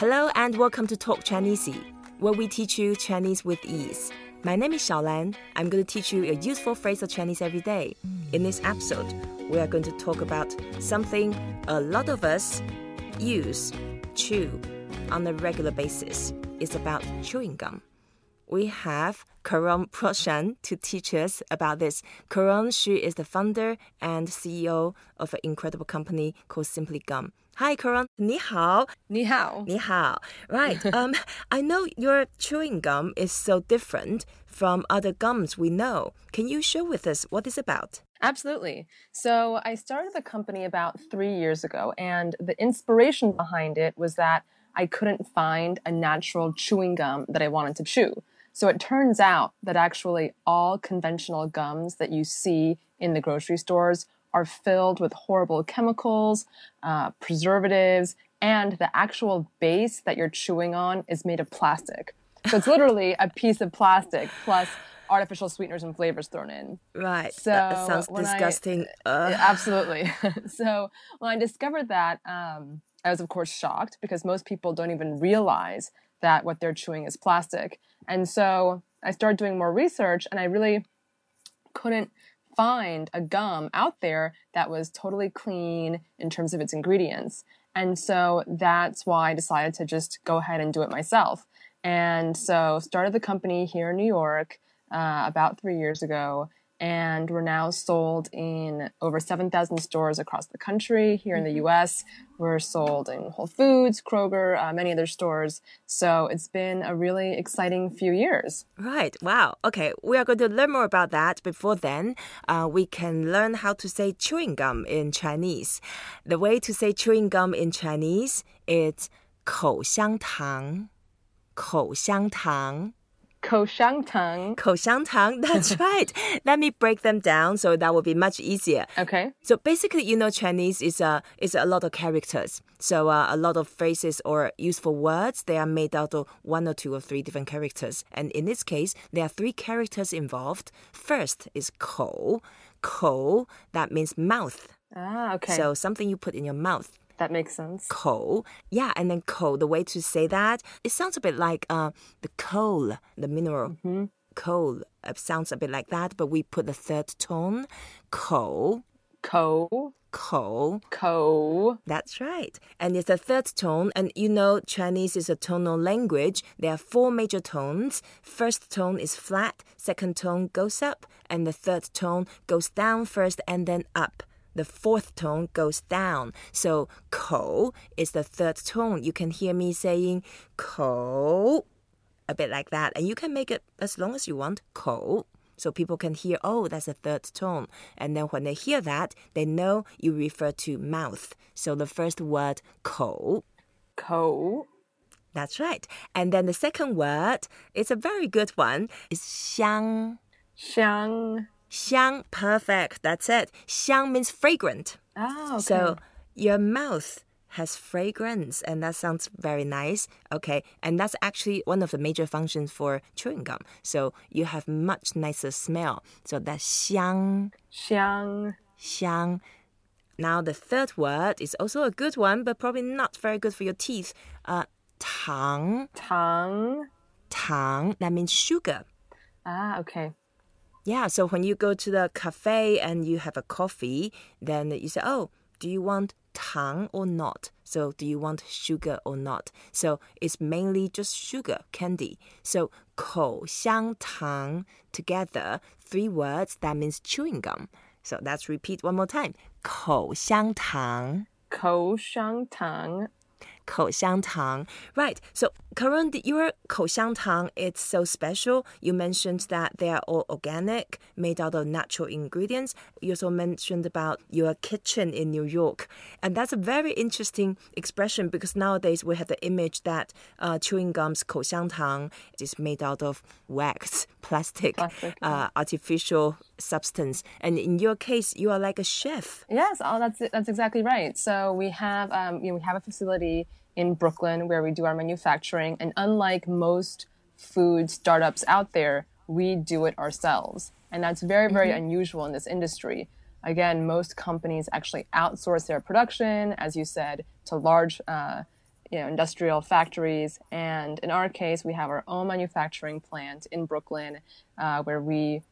Hello and welcome to Talk Chinese, where we teach you Chinese with ease. My name is ShaoLan. I'm going to teach you a useful phrase of Chinese every day. In this episode, we are going to talk about something a lot of us use, chew, on a regular basis. It's about chewing gum we have Caron Proschan to teach us about this. Caron, she is the founder and CEO of an incredible company called Simply Gum. Hi, Caron. hao. Right. um, I know your chewing gum is so different from other gums we know. Can you share with us what it's about? Absolutely. So I started the company about three years ago, and the inspiration behind it was that I couldn't find a natural chewing gum that I wanted to chew. So it turns out that actually all conventional gums that you see in the grocery stores are filled with horrible chemicals, uh, preservatives, and the actual base that you're chewing on is made of plastic. So it's literally a piece of plastic plus artificial sweeteners and flavors thrown in. Right. So that sounds disgusting. I, absolutely. so when I discovered that, um, I was of course shocked because most people don't even realize that what they're chewing is plastic. And so I started doing more research and I really couldn't find a gum out there that was totally clean in terms of its ingredients. And so that's why I decided to just go ahead and do it myself. And so started the company here in New York uh, about three years ago and we're now sold in over 7,000 stores across the country. Here in the mm-hmm. US, we're sold in Whole Foods, Kroger, uh, many other stores. So it's been a really exciting few years. Right. Wow. Okay. We are going to learn more about that. Before then, uh, we can learn how to say chewing gum in Chinese. The way to say chewing gum in Chinese is 口香糖,口香糖 Koshangtang. Koshangtang, that's right. Let me break them down so that will be much easier. Okay. So basically, you know, Chinese is a is a lot of characters. So uh, a lot of phrases or useful words they are made out of one or two or three different characters. And in this case, there are three characters involved. First is ko. Ko that means mouth. Ah, okay. So something you put in your mouth. That makes sense. Coal. Yeah, and then coal, the way to say that, it sounds a bit like uh, the coal, the mineral. Mm-hmm. Coal it sounds a bit like that, but we put the third tone. Coal. Coal. Coal. Coal. That's right. And it's a third tone. And you know, Chinese is a tonal language. There are four major tones. First tone is flat, second tone goes up, and the third tone goes down first and then up the fourth tone goes down. So ko is the third tone. You can hear me saying ko a bit like that. And you can make it as long as you want, ko. So people can hear, oh, that's a third tone. And then when they hear that, they know you refer to mouth. So the first word, ko. Ko. That's right. And then the second word, it's a very good one, is xiang. Xiang. Xiang, perfect. That's it. Xiang means fragrant. Oh, okay. So your mouth has fragrance and that sounds very nice. Okay. And that's actually one of the major functions for chewing gum. So you have much nicer smell. So that's xiang. Now the third word is also a good one, but probably not very good for your teeth. Uh, tang That means sugar. Ah, okay Yeah, so when you go to the cafe and you have a coffee, then you say, oh, do you want tang or not? So do you want sugar or not? So it's mainly just sugar, candy. So 口香糖 together, three words, that means chewing gum. So let's repeat one more time. 口香糖口香糖口香糖. Right. So, Caron, your 口香糖 it's so special. You mentioned that they are all organic, made out of natural ingredients. You also mentioned about your kitchen in New York, and that's a very interesting expression because nowadays we have the image that uh, chewing gums 口香糖 is made out of wax, plastic, plastic. Uh, artificial substance. And in your case, you are like a chef. Yes, oh, that's that's exactly right. So we have um, you know, we have a facility in Brooklyn where we do our manufacturing. And unlike most food startups out there, we do it ourselves. And that's very, very mm-hmm. unusual in this industry. Again, most companies actually outsource their production, as you said, to large, uh, you know, industrial factories. And in our case, we have our own manufacturing plant in Brooklyn uh, where we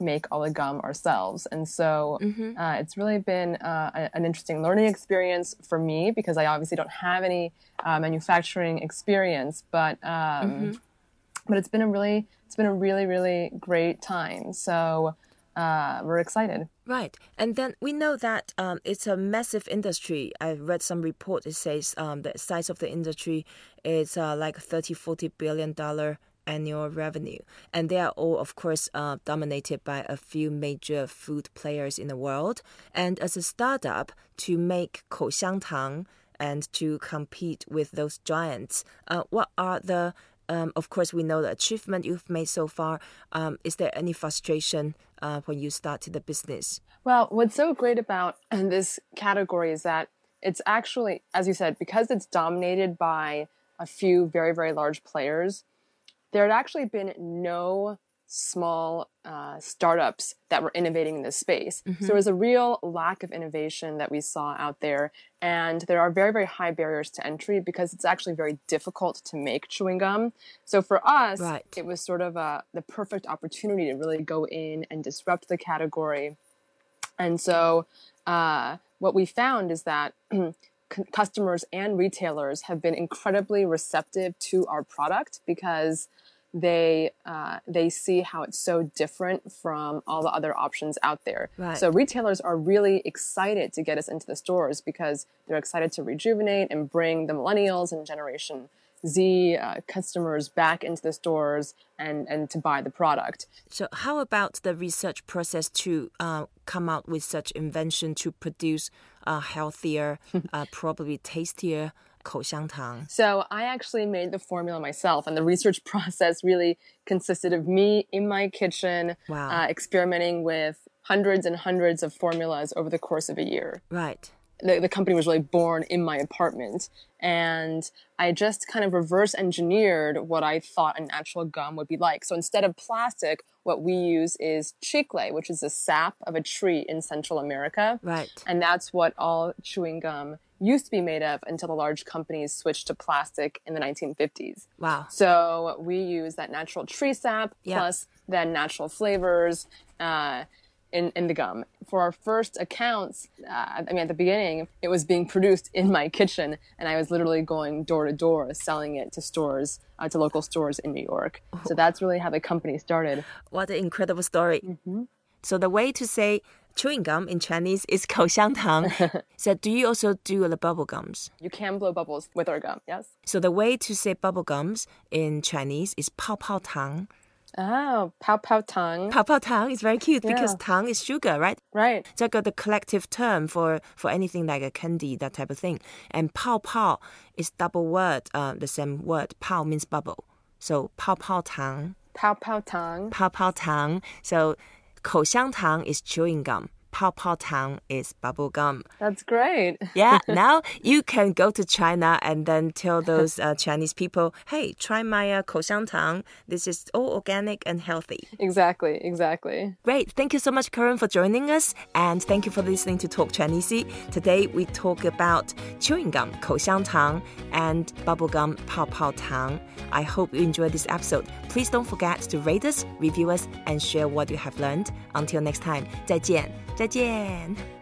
make all the gum ourselves. And so mm-hmm. uh, it's really been uh, an interesting learning experience for me because I obviously don't have any uh, manufacturing experience, but um, mm-hmm. but it's been a really it's been a really really great time. So uh, we're excited. Right. And then we know that um, it's a massive industry. I read some report. It says um, the size of the industry is uh, like 30, 40 billion dollar annual revenue. And they are all, of course, uh, dominated by a few major food players in the world. And as a startup, to make Tang and to compete with those giants, uh, what are the um, of course, we know the achievement you've made so far. Um, is there any frustration uh, when you started the business? Well, what's so great about uh, this category is that it's actually, as you said, because it's dominated by a few very, very large players, there had actually been no small uh, startups that were innovating in this space. Mm-hmm. So there was a real lack of innovation that we saw out there. And there are very, very high barriers to entry because it's actually very difficult to make chewing gum. So for us, right. it was sort of a, the perfect opportunity to really go in and disrupt the category. And so uh, what we found is that customers and retailers have been incredibly receptive to our product because they uh, they see how it's so different from all the other options out there. Right. So retailers are really excited to get us into the stores because they're excited to rejuvenate and bring the millennials and Generation Z uh, customers back into the stores and and to buy the product. So how about the research process to uh, come out with such invention to produce a healthier, uh, probably tastier 口香糖. So I actually made the formula myself, and the research process really consisted of me in my kitchen, wow. uh, experimenting with hundreds and hundreds of formulas over the course of a year. Right. The, the company was really born in my apartment, and I just kind of reverse engineered what I thought a natural gum would be like. So instead of plastic, what we use is chicle, which is the sap of a tree in Central America. Right. And that's what all chewing gum used to be made of until the large companies switched to plastic in the 1950s. Wow. So we use that natural tree sap yeah. plus then natural flavors uh, in, in the gum. For our first accounts, uh, I mean, at the beginning, it was being produced in my kitchen, and I was literally going door to door selling it to stores, uh, to local stores in New York. So that's really how the company started. What an incredible story. Mm-hmm. So the way to say chewing gum in Chinese is 口香糖. so do you also do the bubble gums? You can blow bubbles with our gum, yes. So the way to say bubble gums in Chinese is 泡泡糖. Oh, pao pao tang. Pao pao tang is very cute yeah. because tang is sugar, right? Right. It's like the collective term for, for anything like a candy, that type of thing. And pao pao is double word, uh, the same word. Pao means bubble. So pao pao tang. Pao pao tang. Pao pao tang. So 口香糖 is chewing gum. Pao Pao Tang is bubblegum. That's great. yeah, now you can go to China and then tell those uh, Chinese people, hey, try my uh, Kouxiang Tang. This is all organic and healthy. Exactly, exactly. Great. Thank you so much, Caron, for joining us. And thank you for listening to Talk Chinese. Today we talk about chewing gum, Kouxiang Tang, and bubblegum, Pao Pao Tang. I hope you enjoyed this episode. Please don't forget to rate us, review us, and share what you have learned. Until next time, 再见。再见。